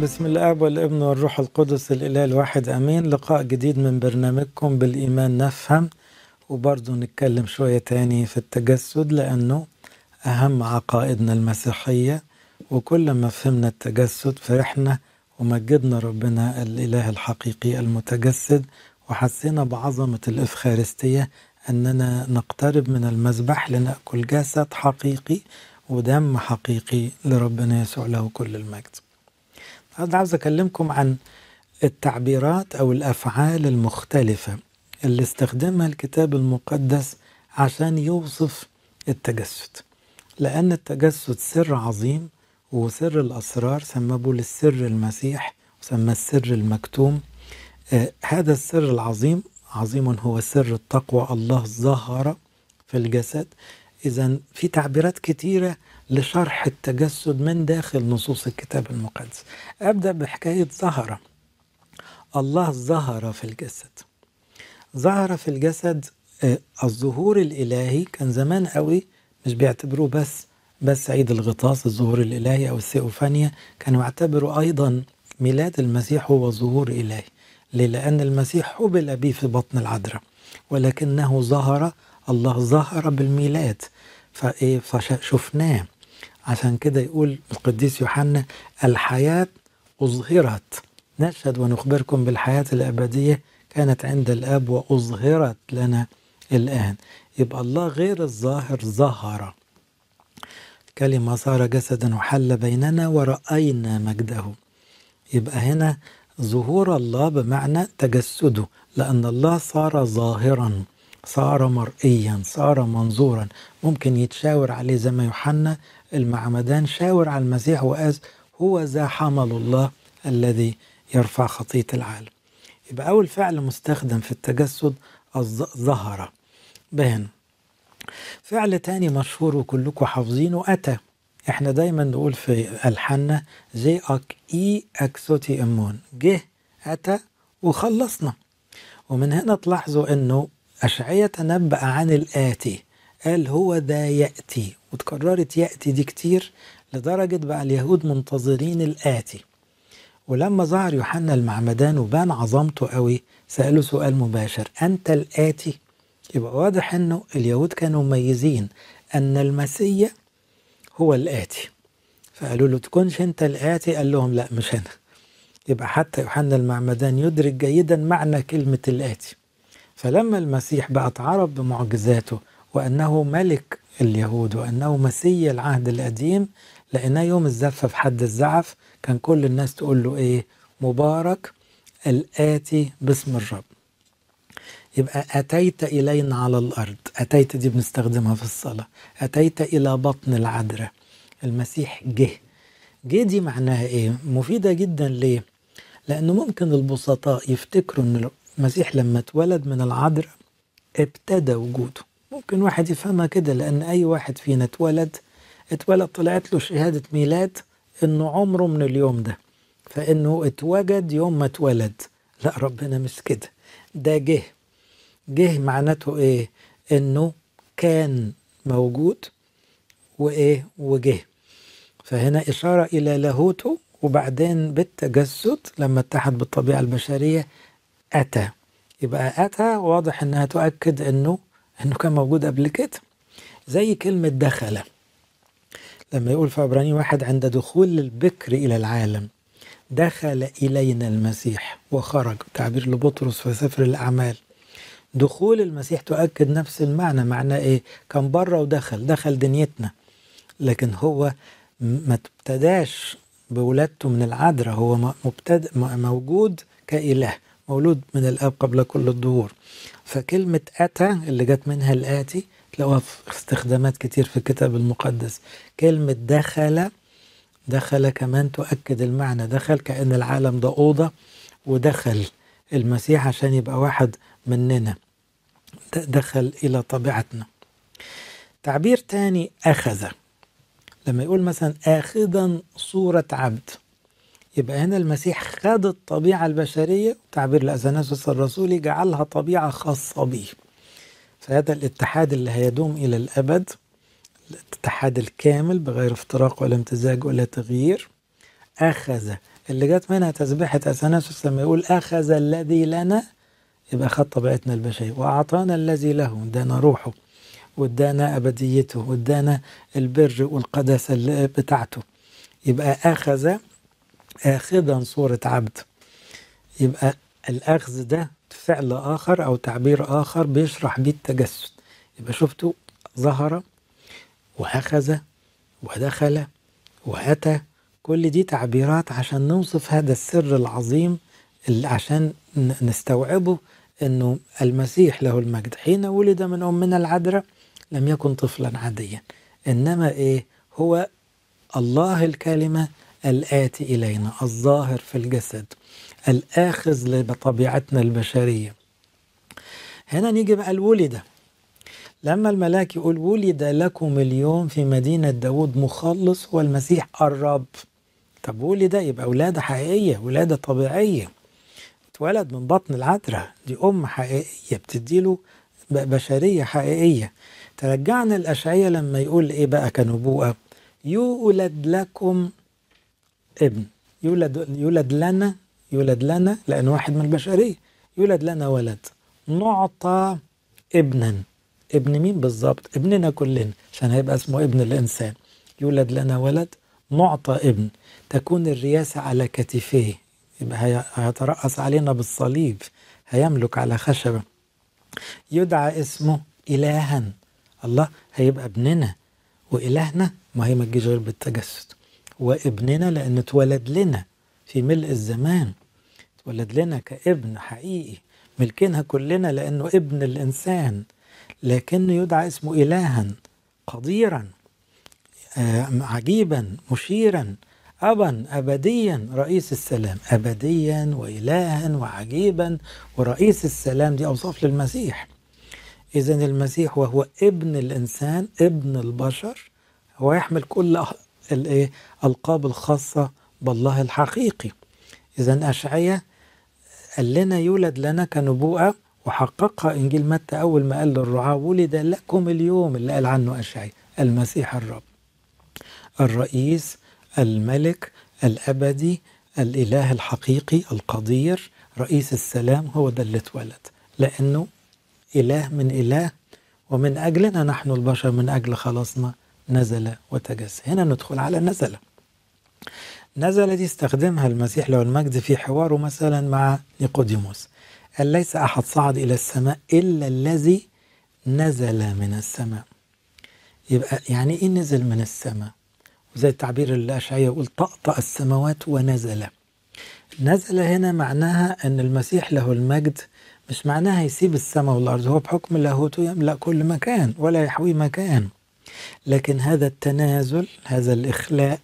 بسم الأب والابن والروح القدس الإله الواحد آمين. لقاء جديد من برنامجكم بالإيمان نفهم وبرضه نتكلم شوية تاني في التجسد لأنه أهم عقائدنا المسيحية وكل ما فهمنا التجسد فرحنا ومجدنا ربنا الإله الحقيقي المتجسد. وحسينا بعظمة الإفخارستية أننا نقترب من المذبح لنأكل جسد حقيقي ودم حقيقي لربنا يسوع له كل المجد. النهارده عاوز أكلمكم عن التعبيرات أو الأفعال المختلفة اللي استخدمها الكتاب المقدس عشان يوصف التجسد. لأن التجسد سر عظيم وسر الأسرار سماه بولس سر المسيح وسماه السر المكتوم. آه هذا السر العظيم عظيم هو سر التقوى. الله ظهر في الجسد. اذا في تعبيرات كتيرة لشرح التجسد من داخل نصوص الكتاب المقدس. أبدأ بحكاية ظهر الله ظهر في الجسد. ظهر في الجسد الظهور الإلهي كان زمان قوي مش بيعتبروه بس بس عيد الغطاس الظهور الإلهي أو السيوفانيا كانوا يعتبروا أيضا ميلاد المسيح هو ظهور إلهي. ليه؟ لأن المسيح حبل به في بطن العذراء. ولكنه ظهر الله ظهر بالميلاد. فشفناه عشان كده يقول القديس يوحنا الحياة أظهرت. نشهد ونخبركم بالحياة الأبدية كانت عند الآب وأظهرت لنا الآن. يبقى الله غير الظاهر ظهر. كلمة صار جسدا وحل بيننا ورأينا مجده. يبقى هنا ظهور الله بمعنى تجسده لأن الله صار ظاهرا صار مرئيا صار منظورا. ممكن يتشاور عليه زي ما يوحنا المعمدان شاور على المسيح وقال هو ذا حمل الله الذي يرفع خطية العالم. يبقى أول فعل مستخدم في التجسد ظهر. بهن فعل تاني مشهور وكلكم حافظينه أتى إحنا دايما نقول في ألحاننا جي أك إي أكسوتي إمون جه أتى وخلصنا. ومن هنا تلاحظوا أنه إشعياء تنبأ عن الآتي. قال هو ذا يأتي؟ وتكررت يأتي دي كتير لدرجة بقى اليهود منتظرين الآتي. ولما ظهر يوحنا المعمدان وبان عظمته قوي سأله سؤال مباشر أنت الآتي؟ يبقى واضح أنه اليهود كانوا مميزين أن المسيا هو الآتي. فقالوا له تكونش أنت الآتي؟ قال لهم لا مش أنا. يبقى حتى يوحنا المعمدان يدرك جيدا معنى كلمة الآتي. فلما المسيح بقى اتعرف بمعجزاته وأنه ملك اليهود وأنه مسيح العهد القديم لأنه يوم الزفة في حد الزعف كان كل الناس تقول له إيه؟ مبارك الآتي باسم الرب. يبقى أتيت إلينا على الأرض. أتيت دي بنستخدمها في الصلاة. أتيت إلى بطن العذراء. المسيح جه. جه دي معناها إيه؟ مفيدة جدا ليه؟ لأنه ممكن البسطاء يفتكروا أن المسيح لما اتولد من العذراء ابتدى وجوده. ممكن واحد يفهمها كده لأن أي واحد فينا اتولد اتولد طلعت له شهادة ميلاد إنه عمره من اليوم ده فإنه اتوجد يوم ما اتولد. لا ربنا مش كده. ده جه جه معناته إيه؟ إنه كان موجود وإيه؟ وجه. فهنا إشارة إلى لاهوته وبعدين بالتجسد لما اتحد بالطبيعة البشرية أتى. يبقى أتى واضح إنها تؤكد إنه إنه كان موجود قبل كده. زي كلمة دخل. لما يقول في عبراني واحد عند دخول البكر إلى العالم دخل إلينا المسيح وخرج. تعبير لبطرس في سفر الأعمال. دخول المسيح تؤكد نفس المعنى معناه إيه؟ كان بره ودخل دخل دنيتنا. لكن هو ما ابتداش بولادته من العذراء هو مبتدأ موجود كإله. مولود من الآب قبل كل الظهور فكلمة أتى اللي جت منها الآتي تلاقوها في استخدامات كتير في الكتاب المقدس. كلمة دخل دخل كمان تؤكد المعنى. دخل كأن العالم ده أوضة ودخل المسيح عشان يبقى واحد مننا. دخل إلى طبيعتنا. تعبير تاني أخذ. لما يقول مثلا آخذا صورة عبد. يبقى هنا المسيح خد الطبيعة البشرية تعبير الأثناسوس الرسولي جعلها طبيعة خاصة به. فهذا الاتحاد اللي هيدوم إلى الأبد الاتحاد الكامل بغير افتراق ولا امتزاج ولا تغيير أخذ اللي جت منها تسبيحة أثناسوس لما يقول أخذ الذي لنا يبقى خد طبيعتنا البشرية. وأعطانا الذي له ادانا روحه وادانا أبديته وادانا البر والقداسة بتاعته. يبقى أخذ آخذا صورة عبد. يبقى الأخذ ده فعل آخر أو تعبير آخر بيشرح بيه التجسد. يبقى شفتوا ظهر وأخذ ودخل وأتى. كل دي تعبيرات عشان نوصف هذا السر العظيم اللي عشان نستوعبه إنه المسيح له المجد. حين ولد من امنا العذراء لم يكن طفلا عاديا. إنما إيه؟ هو الله الكلمة الآتي إلينا الظاهر في الجسد الآخذ لطبيعتنا البشرية. هنا نيجي بقى الولد لما الملاك يقول ولد لكم اليوم في مدينة داود مخلص هو المسيح الرب. طب ولد يبقى ولادة حقيقية ولادة طبيعية. اتولد من بطن العذراء دي أم حقيقية بتديله بشرية حقيقية. ترجعنا الأشعية لما يقول إيه بقى كنبوءة؟ يولد لكم ابن. يولد يولد لنا يولد لنا لأن واحد من البشرية. يولد لنا ولد. نعطى ابنا. ابن مين بالظبط ابننا كلنا عشان هيبقى اسمه ابن الإنسان. يولد لنا ولد. معطى ابن. تكون الرياسة على كتفيه يبقى هيترأس علينا بالصليب. هيملك على خشبة. يدعى اسمه إلها. الله هيبقى ابننا. وإلهنا ما هي ما تجيش غير بالتجسد. وابننا لأنه اتولد لنا في ملء الزمان. اتولد لنا كابن حقيقي ملكينها كلنا لأنه ابن الإنسان لكنه يدعى اسمه إلها قديرا عجيبا مشيرا أبا أبديا رئيس السلام. أبديا وإلها وعجيبا ورئيس السلام دي أوصاف للمسيح. إذا المسيح وهو ابن الإنسان ابن البشر هو يحمل كل الإيه؟ القاب الخاصة بالله الحقيقي. إذا أشعية قال لنا يولد لنا كنبوءة وحققها إنجيل متى؟ أول ما قال للرعاة ولد لكم اليوم اللي قال عنه أشعية المسيح الرب. الرئيس الملك الأبدي الإله الحقيقي القدير رئيس السلام هو ده اللي اتولد. لأنه إله من إله ومن أجلنا نحن البشر من أجل خلاصنا. نزل وتجسد هنا ندخل على نزل نزل دي استخدمها المسيح له المجد في حواره مثلا مع نيقوديموس. قال ليس أحد صعد إلى السماء إلا الذي نزل من السماء. يبقى يعني إيه نزل من السماء؟ وزي التعبير الأشعية يقول طأطأ السماوات ونزل. نزل هنا معناها أن المسيح له المجد مش معناها يسيب السماء والأرض. هو بحكم لاهوته يملأ كل مكان ولا يحوي مكان. لكن هذا التنازل هذا الإخلاء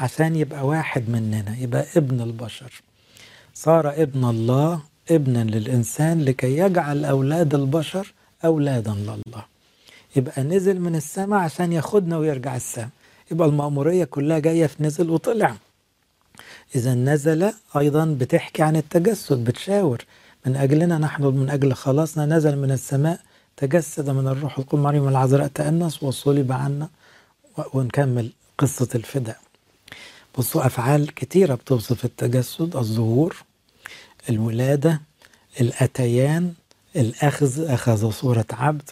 عشان يبقى واحد مننا يبقى ابن البشر. صار ابن الله ابنا للإنسان لكي يجعل أولاد البشر أولادا لله. يبقى نزل من السماء عشان ياخدنا ويرجع السماء. يبقى المأمورية كلها جاية في نزل وطلع. إذا نزل أيضا بتحكي عن التجسد بتشاور. من أجلنا نحن من أجل خلاصنا نزل من السماء تجسد من الروح. القدس مريم العذراء تأنس وصلب عنا. ونكمل قصة الفداء. بصوا أفعال كتيرة بتوصف التجسد الظهور الولادة الأتيان الأخذ. أخذ صورة عبد.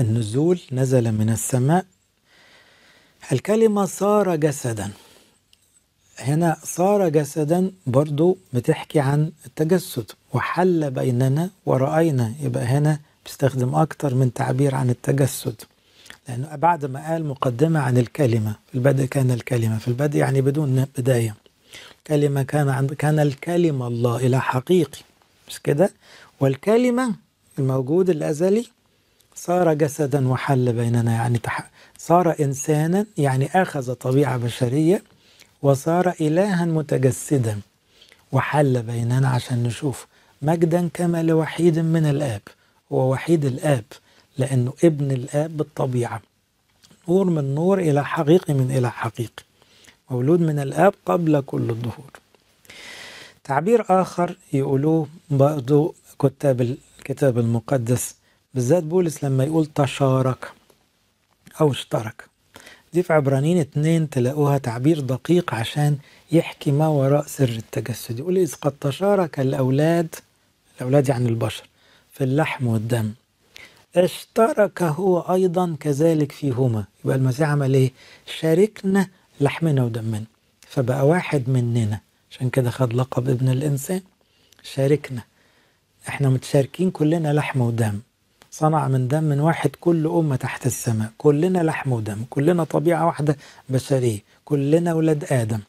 النزول نزل من السماء. الكلمة صار جسدا. هنا صار جسدا برضو بتحكي عن التجسد وحل بيننا ورأينا. يبقى هنا بيستخدم أكتر من تعبير عن التجسد لأنه بعد ما قال مقدمة عن الكلمة. في البدء كان الكلمة في البدء يعني بدون بداية. كلمة كان عند كان الكلمة الله إلى حقيقي. مش كده؟ والكلمة الموجود الأزلي صار جسدا وحل بيننا يعني. صار إنسانا يعني أخذ طبيعة بشرية وصار إلها متجسدا وحل بيننا عشان نشوف مجدا كما لوحيد من الآب. هو وحيد الآب لأنه ابن الآب بالطبيعة. نور من نور إلى حقيقي من إلى حقيقي. مولود من الآب قبل كل الظهور تعبير آخر يقولوه برضو كتاب الكتاب المقدس بالذات بولس لما يقول تشارك أو اشترك. دي في عبرانيين اتنين تلاقوها تعبير دقيق عشان يحكي ما وراء سر التجسد. يقول إذ قد تشارك الأولاد الأولاد يعني البشر في اللحم والدم. اشترك هو أيضا كذلك فيهما. يبقى المسيح عمل إيه؟ شاركنا لحمنا ودمنا. فبقى واحد مننا. عشان كده خد لقب ابن الإنسان. شاركنا. إحنا متشاركين كلنا لحم ودم. صنع من دم من واحد كل أمة تحت السماء. كلنا لحم ودم كلنا طبيعة واحدة بشرية كلنا ولاد آدم.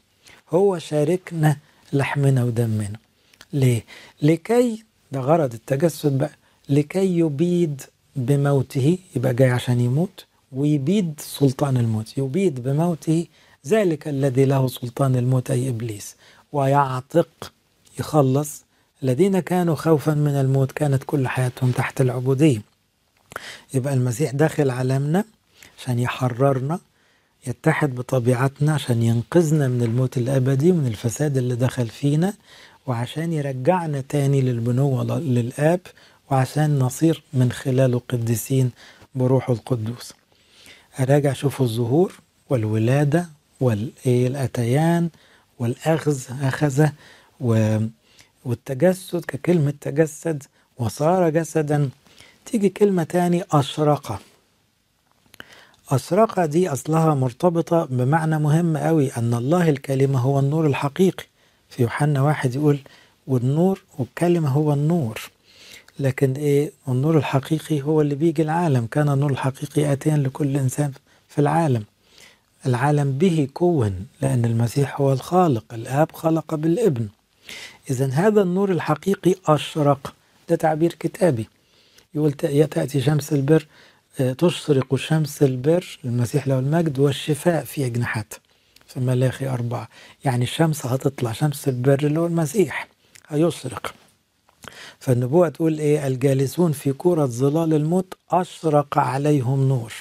هو شاركنا لحمنا ودمنا. ليه؟ لكي ده غرض التجسد بقى لكي يبيد بموته يبقى جاي عشان يموت ويبيد سلطان الموت. يبيد بموته ذلك الذي له سلطان الموت أي إبليس. ويعتق يخلص. الذين كانوا خوفا من الموت كانت كل حياتهم تحت العبودية. يبقى المسيح داخل عالمنا عشان يحررنا يتحد بطبيعتنا عشان ينقذنا من الموت الأبدي ومن الفساد اللي دخل فينا وعشان يرجعنا تاني للبنوة للآب وعشان نصير من خلاله قديسين بروحه القدوس. أراجع شوفوا الظهور والولادة والأتيان والأخذ أخذ والتجسد ككلمة تجسد وصار جسدا تيجي كلمة تاني أشرق أشرق دي أصلها مرتبطة بمعنى مهم قوي أن الله الكلمة هو النور الحقيقي. في يوحنا واحد يقول والنور والكلمة هو النور. لكن إيه؟ النور الحقيقي هو اللي بيجي العالم. كان النور الحقيقي آتيا لكل إنسان في العالم. العالم به كون لأن المسيح هو الخالق. الآب خلق بالابن. إذا هذا النور الحقيقي أشرق ده تعبير كتابي. يقول تأتي شمس البر تشرق شمس البر المسيح له المجد والشفاء في أجنحته في ملاخي أربعة. يعني الشمس هتطلع شمس البر اللي هو المسيح هيشرق. فالنبوة تقول إيه؟ الجالسون في كرة ظلال الموت أشرق عليهم نور.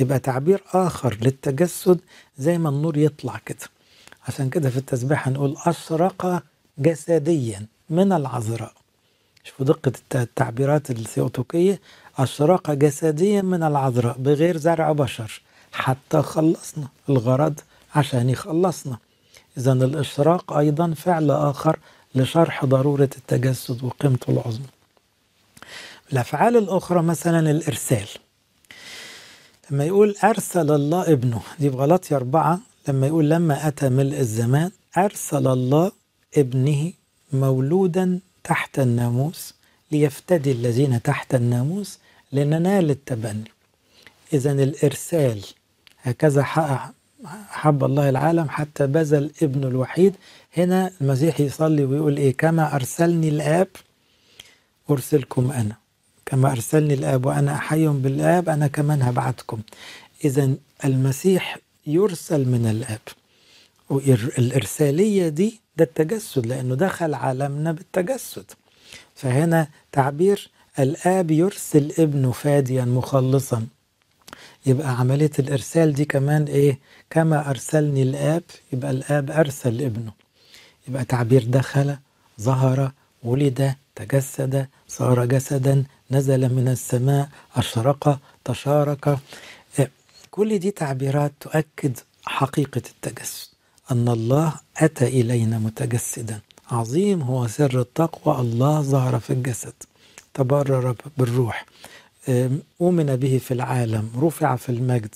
يبقى تعبير آخر للتجسد زي ما النور يطلع كده. عشان كده في التسبيح هنقول أشرق جسديا من العذراء. شوفوا دقة التعبيرات الثيوتوكية. أشرق جسديا من العذراء بغير زرع بشر. حتى خلصنا الغرض عشان يخلصنا. إذا الإشراق أيضا فعل آخر لشرح ضرورة التجسد وقيمته العظمى الأفعال الأخرى مثلا الإرسال. لما يقول أرسل الله ابنه دي في غلطية أربعة لما يقول لما أتى ملء الزمان أرسل الله ابنه مولودا تحت الناموس ليفتدي الذين تحت الناموس لننال التبني. إذا الإرسال هكذا حب الله العالم حتى بذل ابنه الوحيد. هنا المسيح يصلي ويقول إيه؟ كما أرسلني الآب أرسلكم أنا. كما أرسلني الآب وأنا أحي بالآب أنا كمان هبعتكم. إذا المسيح يرسل من الآب. والإرسالية دي ده التجسد لأنه دخل عالمنا بالتجسد. فهنا تعبير الآب يرسل ابنه فاديا مخلصا. يبقى عملية الإرسال دي كمان إيه؟ كما أرسلني الآب يبقى الآب أرسل ابنه. يبقى تعبير دخل ظهر ولد تجسد صار جسدا نزل من السماء أشرق تشارك. كل دي تعبيرات تؤكد حقيقة التجسد. أن الله أتى إلينا متجسدا. عظيم هو سر التقوى. الله ظهر في الجسد تبرر بالروح أؤمن به في العالم رفع في المجد.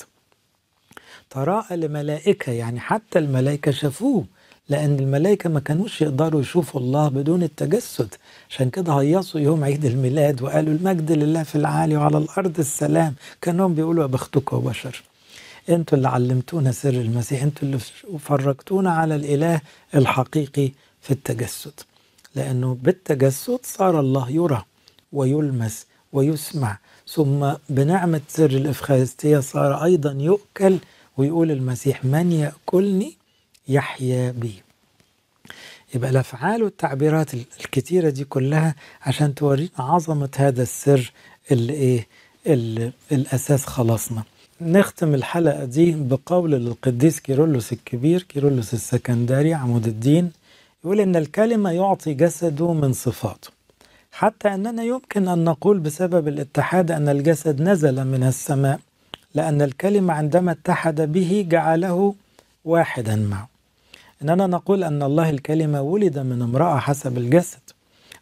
تراءى لملائكة يعني حتى الملائكة شافوه لأن الملائكة ما كانوش يقدروا يشوفوا الله بدون التجسد. عشان كده هيصوا يوم عيد الميلاد وقالوا المجد لله في العالي وعلى الأرض السلام. كأنهم بيقولوا بختكم بشر. أنتوا اللي علمتونا سر المسيح أنتوا اللي فرجتونا على الإله الحقيقي في التجسد. لأنه بالتجسد صار الله يرى ويلمس ويسمع ثم بنعمة سر الإفخارستية صار أيضا يؤكل ويقول المسيح من يأكلني يحيا بي. يبقى الأفعال والتعبيرات الكتيرة دي كلها عشان تورينا عظمة هذا السر اللي إيه اللي الأساس خلصنا نختم الحلقة دي بقول للقديس كيرلس الكبير كيرلس السكندري عمود الدين يقول إن الكلمة يعطي جسده من صفاته. حتى أننا يمكن أن نقول بسبب الاتحاد أن الجسد نزل من السماء لأن الكلمة عندما اتحد به جعله واحدا معه. إننا نقول أن الله الكلمة ولد من امرأة حسب الجسد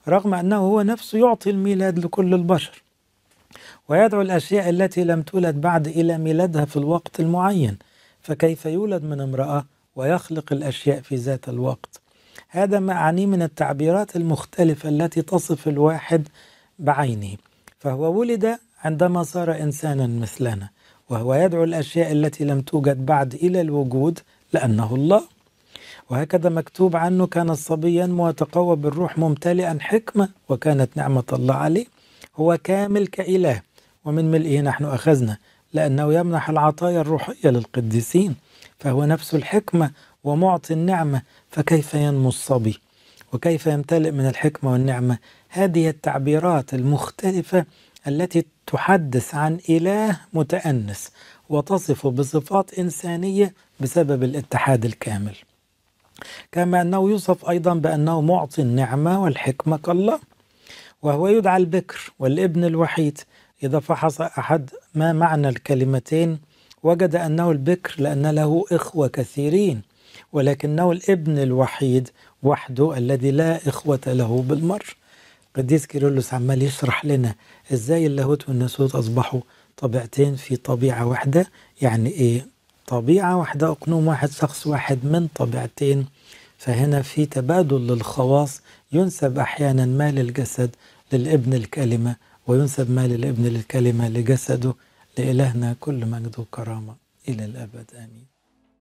رغم أنه هو نفسه يعطي الميلاد لكل البشر. ويدعو الأشياء التي لم تولد بعد إلى ميلادها في الوقت المعين فكيف يولد من امرأة ويخلق الأشياء في ذات الوقت؟ هذا ما أعنيه من التعبيرات المختلفة التي تصف الواحد بعينه فهو ولد عندما صار إنسانا مثلنا وهو يدعو الأشياء التي لم توجد بعد إلى الوجود لأنه الله. وهكذا مكتوب عنه كان صبيا متقوى بالروح ممتلئا حكمة وكانت نعمة الله عليه هو كامل كإله. ومن ملئه نحن أخذنا لأنه يمنح العطايا الروحية للقديسين فهو نفس الحكمة ومعطي النعمة فكيف ينمو الصبي؟ وكيف يمتلئ من الحكمة والنعمة؟ هذه التعبيرات المختلفة التي تحدث عن إله متأنس وتصفه بصفات إنسانية بسبب الاتحاد الكامل. كما أنه يوصف أيضا بأنه معطي النعمة والحكمة كالله وهو يدعى البكر والابن الوحيد إذا فحص أحد ما معنى الكلمتين وجد أنه البكر لأن له إخوة كثيرين ولكنه الابن الوحيد وحده الذي لا إخوة له بالمر قديس كيرلس عمال يشرح لنا إزاي اللاهوت والناسوت أصبحوا طبيعتين في طبيعة واحدة. يعني إيه؟ طبيعة واحدة أقنوم واحد شخص واحد من طبيعتين. فهنا في تبادل للخواص ينسب أحيانا ما للجسد للابن الكلمة وينسب ما للابن للكلمة لجسده لإلهنا كل مجد وكرامه إلى الأبد. آمين.